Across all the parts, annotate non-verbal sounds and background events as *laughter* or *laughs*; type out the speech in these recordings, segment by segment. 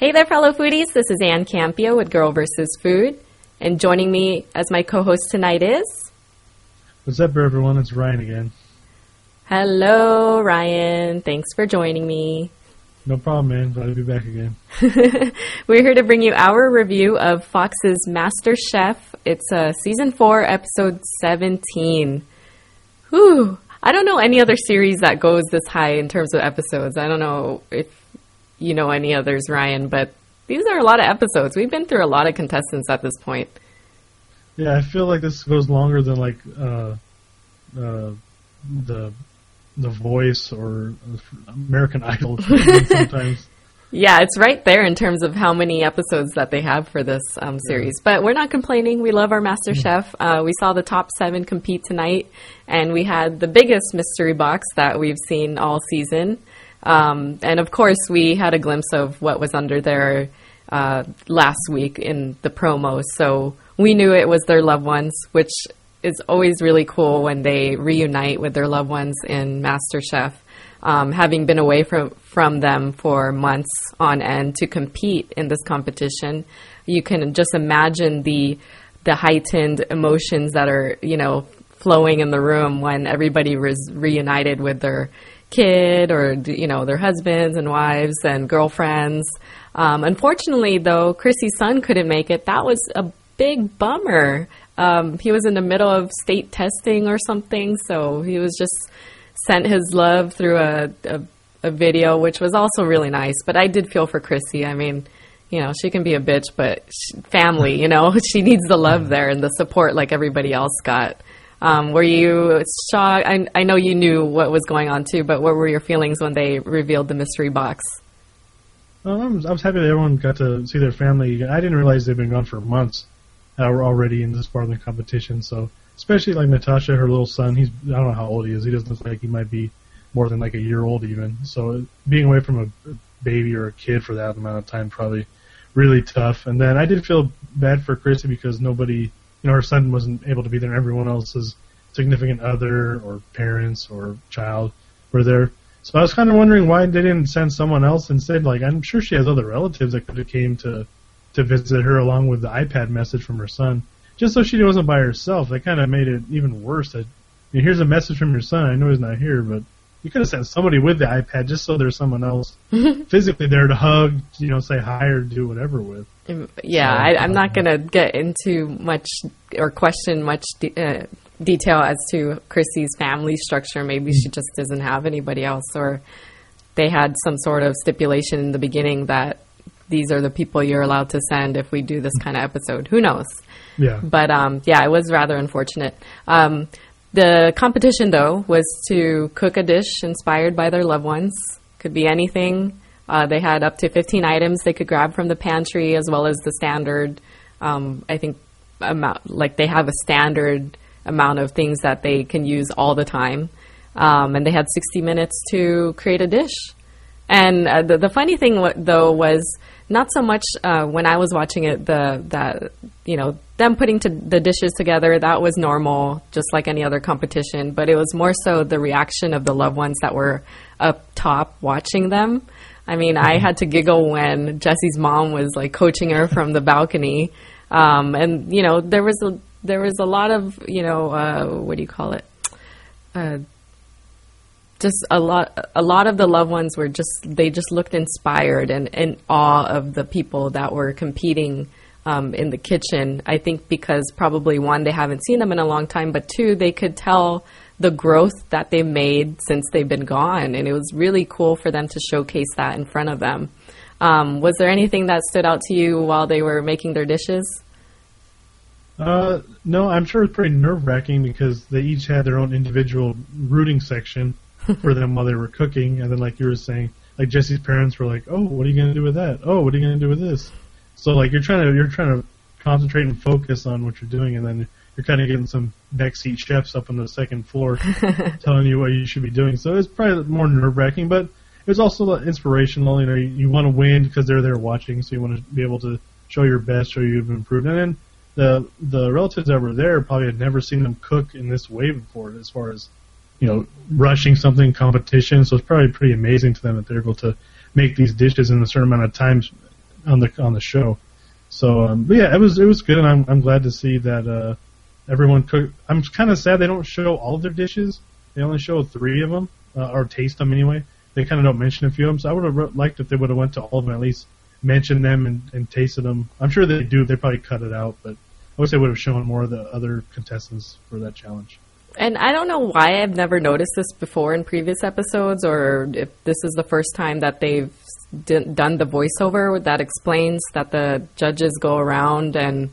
Hey there, fellow foodies. This is Ann Campio with Girl vs. Food. And joining me as my co host tonight is. What's up, everyone? It's Ryan again. Hello, Ryan. Thanks for joining me. No problem, man. Glad to be back again. *laughs* We're here to bring you our review of Fox's Master Chef. It's uh, season four, episode 17. Whew. I don't know any other series that goes this high in terms of episodes. I don't know if you know any others, Ryan, but these are a lot of episodes. We've been through a lot of contestants at this point. Yeah, I feel like this goes longer than like uh, uh, the the Voice or American Idol *laughs* sometimes. Yeah, it's right there in terms of how many episodes that they have for this um, series. Yeah. But we're not complaining. We love our Master mm-hmm. Chef. Uh, we saw the top seven compete tonight, and we had the biggest mystery box that we've seen all season. Um, and of course, we had a glimpse of what was under there uh, last week in the promos. So we knew it was their loved ones, which is always really cool when they reunite with their loved ones in MasterChef. Um, having been away from from them for months on end to compete in this competition, you can just imagine the the heightened emotions that are you know flowing in the room when everybody was reunited with their kid or you know their husbands and wives and girlfriends. Um, unfortunately, though, Chrissy's son couldn't make it. That was a big bummer. Um, he was in the middle of state testing or something, so he was just sent his love through a, a, a video, which was also really nice. But I did feel for Chrissy. I mean, you know, she can be a bitch, but she, family, you know, *laughs* she needs the love there and the support like everybody else got. Um, were you shocked? I, I know you knew what was going on too, but what were your feelings when they revealed the mystery box? Was, I was happy that everyone got to see their family. I didn't realize they'd been gone for months. Uh, we're already in this part of the competition, so especially like Natasha, her little son. He's I don't know how old he is. He doesn't look like he might be more than like a year old even. So being away from a baby or a kid for that amount of time probably really tough. And then I did feel bad for Chrissy because nobody you know, her son wasn't able to be there, everyone else's significant other or parents or child were there. So I was kind of wondering why they didn't send someone else instead. Like I'm sure she has other relatives that could have came to to visit her along with the iPad message from her son, just so she wasn't by herself. That kind of made it even worse. That I mean, here's a message from your son. I know he's not here, but you could have sent somebody with the iPad just so there's someone else *laughs* physically there to hug, you know, say hi or do whatever with. Yeah, I, am not going to get into much or question much de- uh, detail as to Chrissy's family structure. Maybe she just doesn't have anybody else, or they had some sort of stipulation in the beginning that these are the people you're allowed to send if we do this kind of episode. Who knows? Yeah. But um, yeah, it was rather unfortunate. Um, the competition, though, was to cook a dish inspired by their loved ones. Could be anything uh, they had up to 15 items they could grab from the pantry, as well as the standard. Um, I think amount like they have a standard amount of things that they can use all the time, um, and they had 60 minutes to create a dish. And uh, the, the funny thing, though, was not so much uh, when I was watching it. The that you know them putting to the dishes together that was normal, just like any other competition. But it was more so the reaction of the loved ones that were up top watching them. I mean, I had to giggle when Jessie's mom was like coaching her from the balcony, um, and you know there was a there was a lot of you know uh, what do you call it? Uh, just a lot a lot of the loved ones were just they just looked inspired and in awe of the people that were competing um, in the kitchen. I think because probably one they haven't seen them in a long time, but two they could tell the growth that they made since they've been gone, and it was really cool for them to showcase that in front of them. Um, was there anything that stood out to you while they were making their dishes? Uh, no, I'm sure it's pretty nerve wracking because they each had their own individual rooting section for them while they were cooking, and then like you were saying, like Jessie's parents were like, "Oh, what are you gonna do with that? Oh, what are you gonna do with this?" So like you're trying to you're trying to concentrate and focus on what you're doing, and then you're kind of getting some backseat chefs up on the second floor *laughs* telling you what you should be doing. So it's probably more nerve wracking, but it's also inspirational. You know, you, you want to win because they're there watching, so you want to be able to show your best, show you've improved. And then the the relatives that were there probably had never seen them cook in this way before, as far as you know, rushing something competition. So it's probably pretty amazing to them that they're able to make these dishes in a certain amount of time, on the on the show. So, um, but yeah, it was it was good, and I'm I'm glad to see that uh, everyone cooked. I'm kind of sad they don't show all of their dishes. They only show three of them, uh, or taste them anyway. They kind of don't mention a few of them. So I would have liked if they would have went to all of them at least mentioned them and, and tasted them. I'm sure they do. They probably cut it out, but I wish they would have shown more of the other contestants for that challenge. And I don't know why I've never noticed this before in previous episodes, or if this is the first time that they've d- done the voiceover that explains that the judges go around and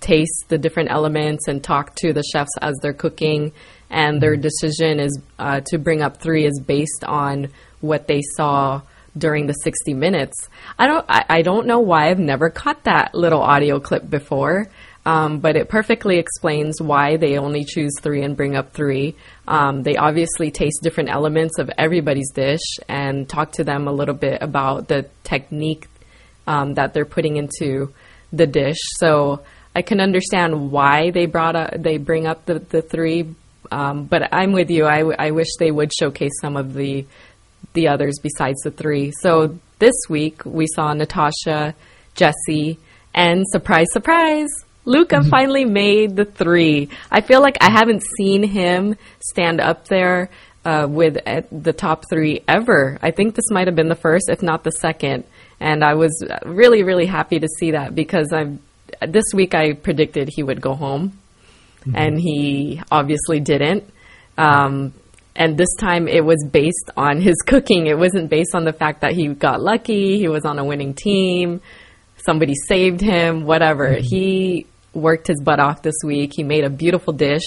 taste the different elements and talk to the chefs as they're cooking, and their decision is uh, to bring up three is based on what they saw during the 60 minutes. I don't I, I don't know why I've never caught that little audio clip before. Um, but it perfectly explains why they only choose three and bring up three. Um, they obviously taste different elements of everybody's dish and talk to them a little bit about the technique um, that they're putting into the dish. So I can understand why they brought up, they bring up the, the three. Um, but I'm with you. I, w- I wish they would showcase some of the the others besides the three. So this week we saw Natasha, Jessie, and surprise, surprise, Luca finally made the three. I feel like I haven't seen him stand up there uh, with the top three ever. I think this might have been the first, if not the second. And I was really, really happy to see that because I'm this week I predicted he would go home, mm-hmm. and he obviously didn't. Um, and this time it was based on his *laughs* cooking. It wasn't based on the fact that he got lucky, he was on a winning team, somebody saved him, whatever. Mm-hmm. He worked his butt off this week. He made a beautiful dish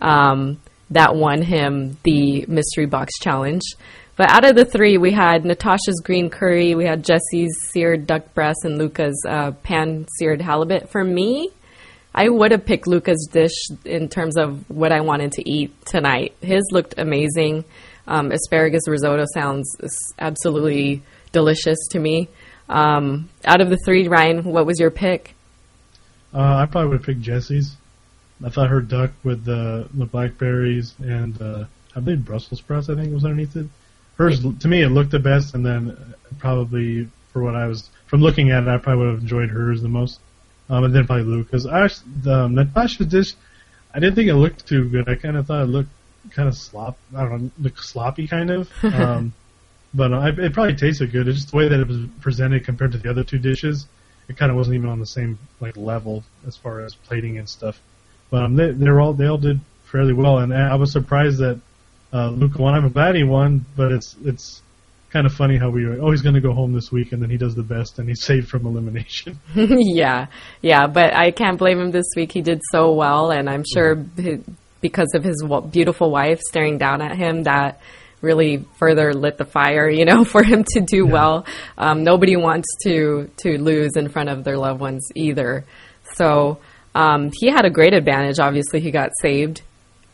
um, that won him the mystery box challenge. But out of the three, we had Natasha's green curry, we had Jessie's seared duck breast, and Luca's uh, pan seared halibut. For me, I would have picked Luca's dish in terms of what I wanted to eat tonight. His looked amazing. Um, asparagus risotto sounds absolutely delicious to me. Um, out of the three, Ryan, what was your pick? Uh, I probably would have picked Jessie's. I thought her duck with the the blackberries and uh, I believe Brussels sprouts. I think was underneath it. Hers to me it looked the best, and then probably for what I was from looking at it, I probably would have enjoyed hers the most. Um, and then probably because I the um, Natasha's dish, I didn't think it looked too good. I kind of thought it looked kind of slop. I don't know, look sloppy kind of. *laughs* Um, but uh, it probably tasted good. It's just the way that it was presented compared to the other two dishes it kind of wasn't even on the same like level as far as plating and stuff. But um, they they're all they all did fairly well, and I was surprised that uh, Luca won. I'm glad he won, but it's it's kind of funny how we were, oh he's going to go home this week, and then he does the best, and he's *laughs* saved from elimination. *laughs* yeah, yeah, but I can't blame him this week. He did so well, and I'm sure yeah. because of his beautiful wife staring down at him that really further lit the fire, you know, *laughs* for him to do yeah. well. Um, nobody wants to to lose in front of their loved ones either. So um, he had a great advantage. Obviously, he got saved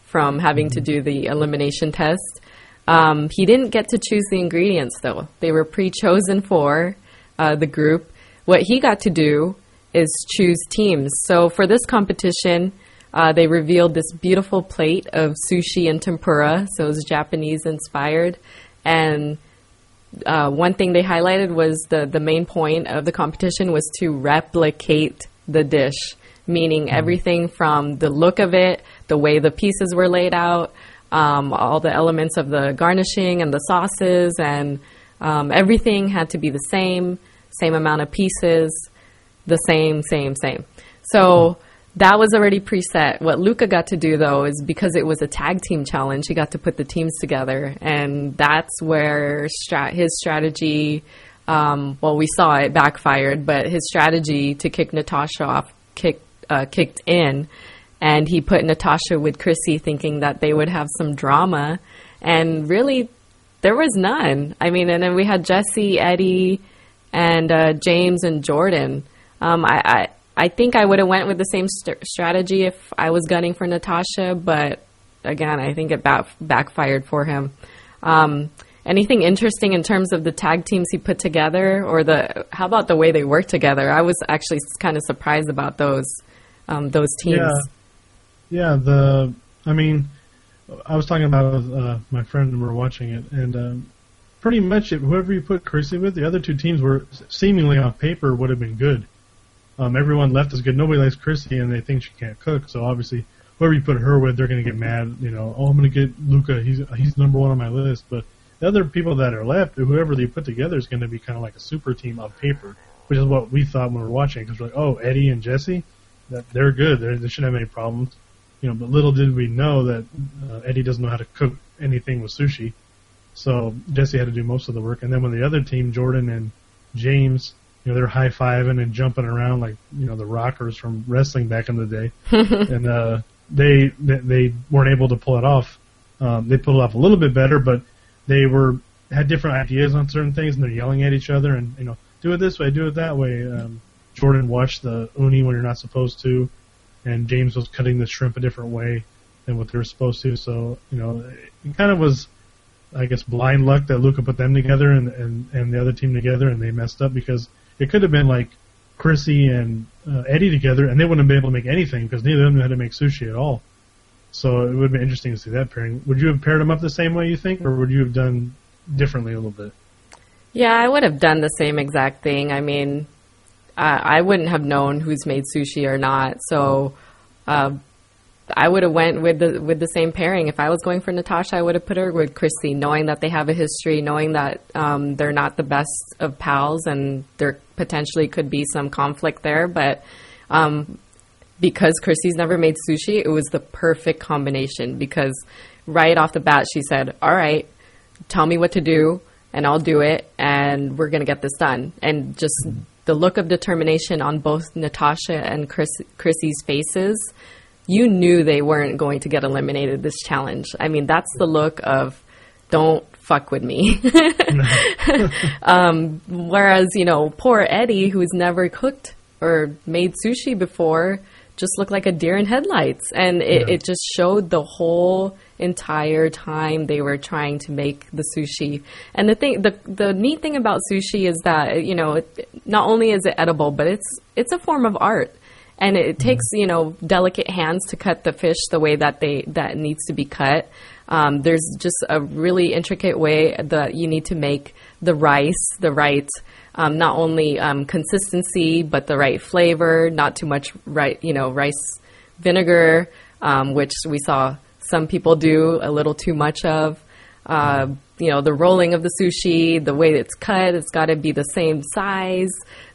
from having to do the elimination test. Um, he didn't get to choose the ingredients though; they were pre-chosen for uh, the group. What he got to do is choose teams. So for this competition, uh, they revealed this beautiful plate of sushi and tempura, so it was Japanese inspired. And uh, one thing they highlighted was the, the main point of the competition was to replicate the dish, meaning mm-hmm. everything from the look of it, the way the pieces were laid out, um, all the elements of the garnishing and the sauces, and um, everything had to be the same, same amount of pieces, the same, same, same. So. That was already preset. What Luca got to do though is because it was a tag team challenge, he got to put the teams together, and that's where strat- his strategy. Um, well, we saw it backfired, but his strategy to kick Natasha off kicked uh, kicked in, and he put Natasha with Chrissy, thinking that they would have some drama, and really, there was none. I mean, and then we had Jessie, Eddie, and uh, James and Jordan. Um, I, I I think I would have went with the same st- strategy if I was gunning for Natasha, but again, I think it back- backfired for him. Um, anything interesting in terms of the tag teams he put together, or the how about the way they work together? I was actually kind of surprised about those um, those teams. Yeah, yeah. The I mean, I was talking about uh, my friend and we were watching it, and um, pretty much if whoever you put Chrissy with, the other two teams were seemingly on paper would have been good. Um, everyone left is good. Nobody likes Chrissy, and they think she can't cook. So obviously, whoever you put her with, they're going to get mad. You know, oh, I'm going to get Luca. He's he's number one on my list. But the other people that are left, whoever they put together, is going to be kind of like a super team on paper, which is what we thought when we were watching. Because we're like, oh, Eddie and Jessie, that they're good. They're, they shouldn't have any problems. You know, but little did we know that uh, Eddie doesn't know how to cook anything with sushi. So Jessie had to do most of the work. And then when the other team, Jordan and James, you know, they're high fiving and jumping around like you know the rockers from wrestling back in the day, *laughs* and uh, they they weren't able to pull it off. Um, they pulled it off a little bit better, but they were had different ideas on certain things, and they're yelling at each other, and you know, do it this way, do it that way. Um, Jordan watched the uni when you're not supposed to, and James was cutting the shrimp a different way than what they were supposed to. So you know, it kind of was I guess blind luck that Luca put them together and and and the other team together, and they messed up because it could have been like Chrissy and uh, Eddie together, and they wouldn't have been able to make anything because neither of them knew how to make sushi at all. So it would have been interesting to see that pairing. Would you have paired them up the same way you think, or would you have done differently a little bit? Yeah, I would have done the same exact thing. I mean, uh, I wouldn't have known who's made sushi or not, so uh, I would have went with the with the same pairing. If I was going for Natasha, I would have put her with Christy, knowing that they have a history, knowing that um, they're not the best of pals, and there potentially could be some conflict there. But um, because Christy's never made sushi, it was the perfect combination. Because right off the bat, she said, "All right, tell me what to do, and I'll do it, and we're gonna get this done." And just the look of determination on both Natasha and Chris, Chrissy's faces you knew they weren't going to get eliminated this challenge. I mean, that's the look of don't fuck with me. *laughs* um, whereas, you know, poor Eddie, who's never cooked or made sushi before, just looked like a deer in headlights. And it, yeah. it just showed the whole entire time they were trying to make the sushi. And the thing, the the neat thing about sushi is that you know, it, not only is it edible, but it's it's a form of art and it takes you know delicate hands to cut the fish the way that they that needs to be cut. Um, there's just a really intricate way that you need to make the rice the right. Um, not only um, consistency, but the right flavor, not too much right, you know, rice vinegar, um, which we saw some people do a little too much of. Uh, you know, the rolling of the sushi, the way it's cut, it's got to be the same size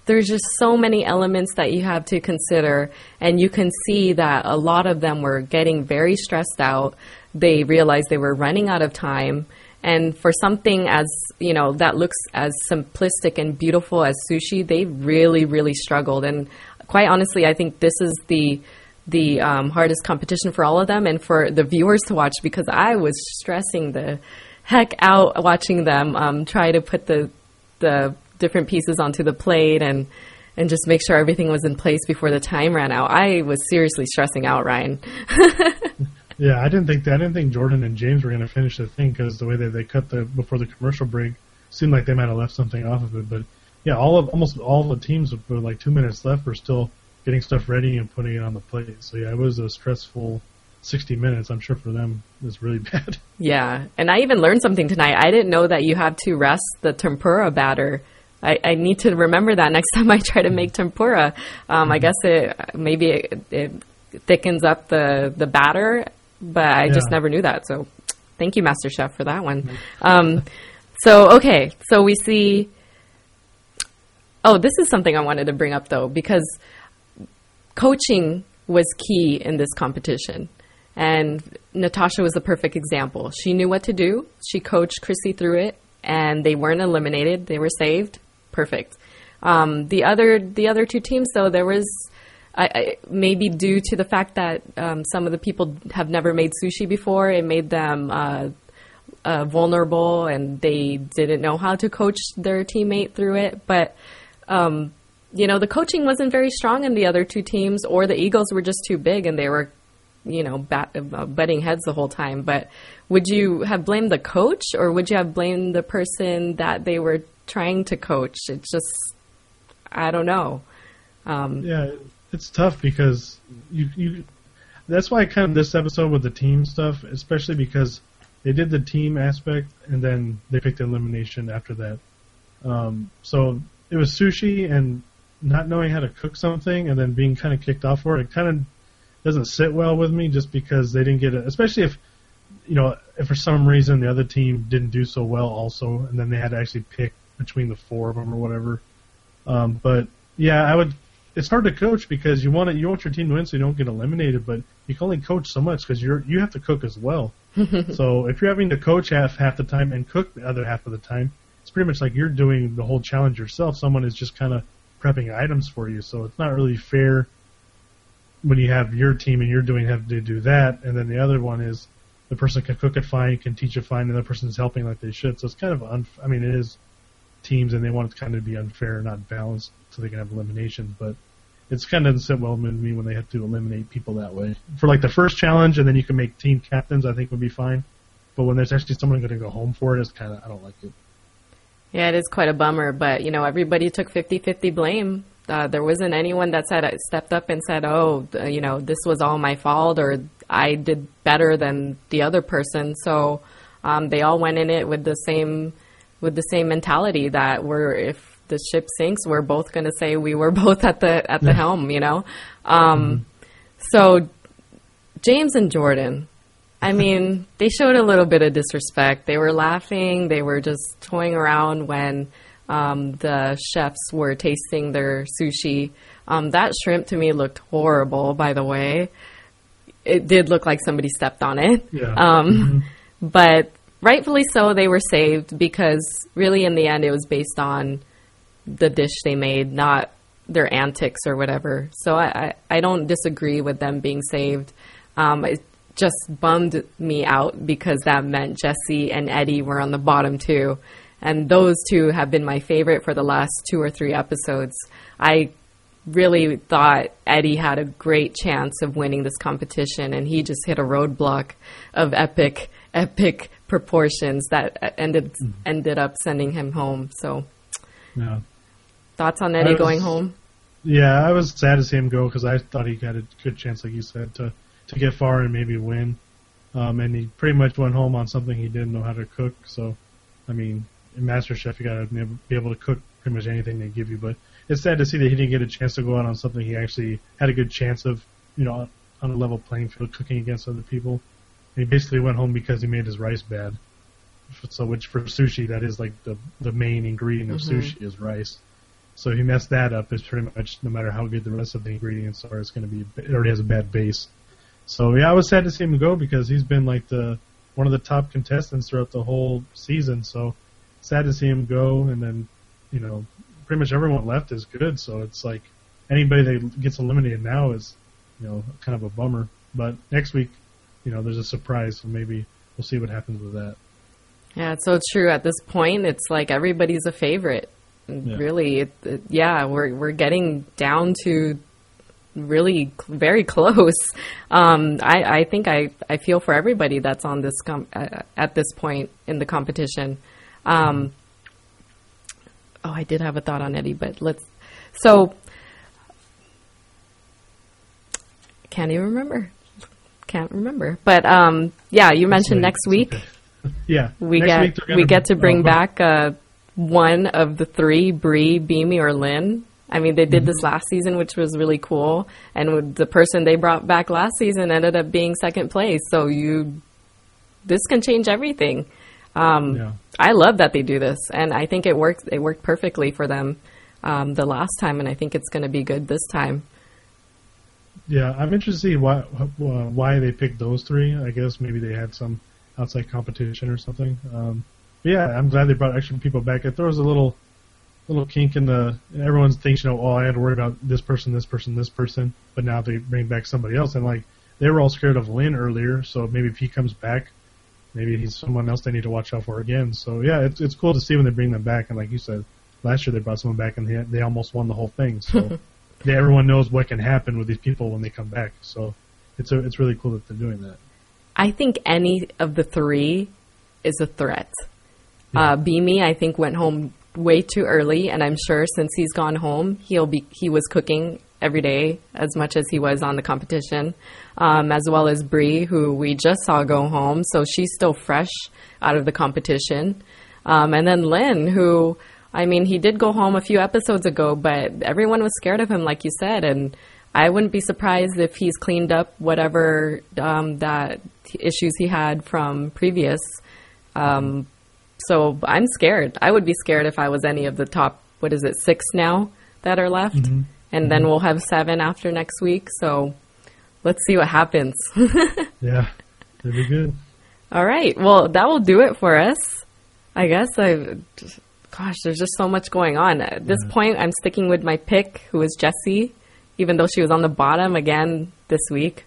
there's just so many elements that you have to consider and you can see that a lot of them were getting very stressed out. They realized they were running out of time. And for something as you know that looks as simplistic and beautiful as sushi they really really struggled. And quite honestly i think this is the the um, hardest competition for all of them and for the viewers to watch because i was stressing the heck out watching them um, try to put the the different pieces onto the plate and and just make sure everything was in place before the time ran out. I was seriously stressing out, Ryan. *laughs* yeah, I didn't think that, I didn't think Jordan and James were going to finish the thing because the way that they cut the before the commercial break seemed like they might have left something off of it. But yeah, all of almost all the teams with like two minutes left were still getting stuff ready and putting it on the plate. So yeah, it was a stressful 60 minutes. I'm sure for them it's really *laughs* bad. Yeah, and I even learned something tonight. I didn't know that you have to rest the tempura batter I, I need to remember that next *laughs* time I try to make tempura. Um, I guess it maybe it, it, thickens up the the batter, but I yeah. just never knew that. So thank you, Master Chef, for that one. Um, so okay, so we see. Oh, this is something I wanted to bring up though, because coaching was key in this competition. And Natasha was the perfect example. She knew what to do. She coached Chrissy through it, and they weren't eliminated. They were saved perfect. Um, the other the other two teams, though, there was I, I, maybe due to the fact that um, some of the people have never made sushi before, it made them uh, uh, vulnerable, and they didn't know how to coach their teammate through it. But um, you know, the coaching wasn't very strong in the other two teams, or the Eagles were just too big, and they were you know, bat, uh, butting heads the whole time. But would you have blamed the coach, or would you have blamed the person that they were trying to coach. It's just, I don't know. Um, yeah, it's tough because you, you. That's why kind of this episode with the team stuff, especially because they did the team aspect, and then they picked elimination after that. Um, so it was sushi and not knowing how to cook something, and then being kind of kicked off for it. It kind of doesn't sit well with me, just because they didn't get it. Especially if you know, if for some reason the other team didn't do so well, also, and then they had to actually pick between the four of them or whatever. Um, but yeah, I would. It's hard to coach because you want it, you want your team to win, so you don't get eliminated. But you can only coach so much because you're you have to cook as well. *laughs* so if you're having to coach half half the time and cook the other half of the time, it's pretty much like you're doing the whole challenge yourself. Someone is just kind of prepping items for you, so it's not really fair when you have your team and you're doing have to do that, and then the other one is the person can cook it fine, can teach it fine, and the other person's helping like they should. So it's kind of unf- I mean, it is teams, and they want it to kind of be unfair, not balanced, so they can have elimination. But it's kind of doesn't sit well with me when they have to eliminate people that way. For like the first challenge, and then you can make team captains, I think would be fine. But when there's actually someone going to go home for it, it's kind of I don't like it. Yeah, it is quite a bummer, but you know, everybody took 50-50 blame. Uh, there wasn't anyone that said stepped up and said, "Oh, uh, you know, this was all my fault," or "I did better than the other person." So um, they all went in it with the same with the same mentality that we're if the ship sinks, we're both going to say we were *laughs* both at the at the helm. You know, um, so James and Jordan. I mean, *laughs* they showed a little bit of disrespect. They were laughing. They were just toying around when um, the chefs were tasting their sushi. Um, that shrimp to me looked horrible, by the way. It did look like somebody stepped on it. Yeah. Um, mm-hmm. But rightfully so, they were saved because really, in the end, it was based on the dish they made, not their antics or whatever. So I, I, I don't disagree with them being saved. Um, it just bummed me out because that meant Jessie and Eddie were on the bottom too. And those two have been my favorite for the last two or three episodes. I really thought Eddie had a great chance of winning this competition, and he just hit a roadblock of epic, epic proportions that ended mm-hmm. ended up sending him home. So, yeah. thoughts on Eddie was, going home? Yeah, I was sad to see him go because I thought he had a good chance, like you said, to to get far and maybe win. Um, and he pretty much went home on something he didn't know how to cook. So, I mean, in MasterChef, you got to be able to cook pretty much anything they give you. But it's sad to see that he didn't get a chance to go out on something he actually had a good chance of, you know, on a level playing field, cooking against other people. He basically went home because he made his rice bad. So, which for sushi, that is like the the main ingredient of mm-hmm. sushi is rice. So he messed that up. It's pretty much no matter how good the rest of the ingredients are, it's going to be it already has a bad base. So yeah, I was sad to see him go because he's been like the one of the top contestants throughout the whole season. So sad to see him go, and then you know pretty much everyone left is good. So it's like anybody that gets eliminated now is you know kind of a bummer. But next week, you know, there's a surprise, so maybe we'll see what happens with that. Yeah, it's so true. At this point, it's like everybody's a favorite. Yeah. Really, it, it, yeah, we're we're getting down to really very *laughs* close. Um, I, I think I, I feel for everybody that's on this com- uh, at this point in the competition. Um, oh, I did have a thought on Eddie, but let's. So, can't even remember. Can't remember. But um, yeah, you mentioned next week. Okay. *laughs* yeah, we next get we get to bring uh, back uh, one of the three: Bree, Beamy, or Lynn. I mean, they did mm-hmm. this last season, which was really cool. And the person they brought back last season ended up being second place. So you, this can change everything. Um, yeah. I love that they do this, and I think it worked. It worked perfectly for them um, the last time, and I think it's going to be good this time. Yeah, I'm interested to see why uh, why they picked those three. I guess maybe they had some outside competition or something. Um, yeah, I'm glad they brought extra people back. It throws a little little kink in the. Everyone thinks, you know, oh, I had to worry about this person, this person, this person, but now they bring back somebody else, and like they were all scared of Lynn earlier, so maybe if he comes back, maybe he's someone else they need to watch out for again. So yeah, it's it's cool to see when they bring them back, and like you said, last year they brought someone back and they they almost won the whole thing. So *laughs* yeah, everyone knows what can happen with these people when they come back. So it's a, it's really cool that they're doing that. I think any of the three is a threat. Yeah. Uh, Beamy, I think, went home way too early, and I'm sure since he's gone home, he'll be he was cooking every day as much as he was on the competition, um, as well as Bree, who we just saw go home, so she's still fresh out of the competition, um, and then Lynn, who I mean, he did go home a few episodes ago, but everyone was scared of him, like you said, and I wouldn't be surprised if he's cleaned up whatever um, that issues he had from previous. Um, so I'm scared. I would be scared if I was any of the top. What is it? Six now that are left, mm-hmm. and mm-hmm. then we'll have seven after next week. So let's see what happens. *laughs* yeah, it'll be good. All right. Well, that will do it for us. I guess I. Gosh, there's just so much going on. At this yeah. point, I'm sticking with my pick, who is Jessie even though she was on the bottom again this week.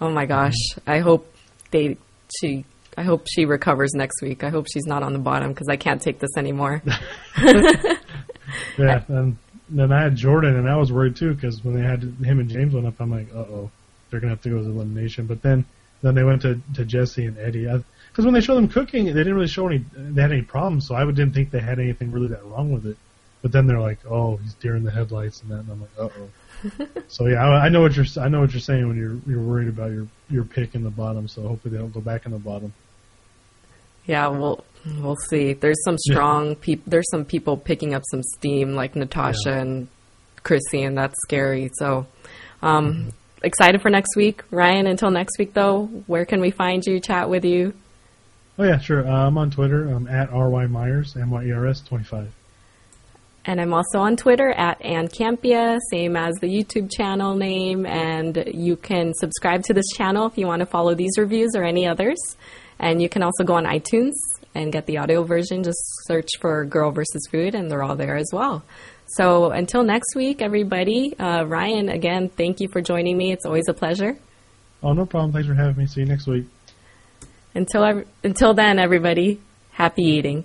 Oh my gosh! I hope they she I hope she recovers next week. I hope she's not on the bottom because I can't take this anymore. *laughs* *laughs* yeah, and then I had Jordan, and I was worried too because when they had him and James went up, I'm like, uh oh, they're gonna have to go to elimination. But then then they went to to Jessie and Eddie. Because when they showed them cooking, they didn't really show any they had any problems, so I didn't think they had anything really that wrong with it. But then they're like, oh, he's deer in the headlights and that, and I'm like, uh oh *laughs* so yeah, I, I, know what you're I know what you're saying when you're you're worried about your your pick in the bottom. So hopefully they don't go back in the bottom. Yeah, we'll we'll see. There's some strong yeah. people. There's some people picking up some steam, like Natasha yeah. and Chrissy, and that's scary. So, um, mm-hmm. excited for next week, Ryan. Until next week, though, where can we find you? Chat with you. Oh yeah, sure. Uh, I'm on Twitter. I'm at ry myers m y e r s 25. And I'm also on Twitter at Ann Campia, same as the YouTube channel name. And you can subscribe to this channel if you want to follow these reviews or any others. And you can also go on iTunes and get the audio version. Just search for Girl versus Food, and they're all there as well. So until next week, everybody, uh, Ryan, again, thank you for joining me. It's always a pleasure. Oh, no problem. Thanks for having me. See you next week. Until until then, everybody, happy eating.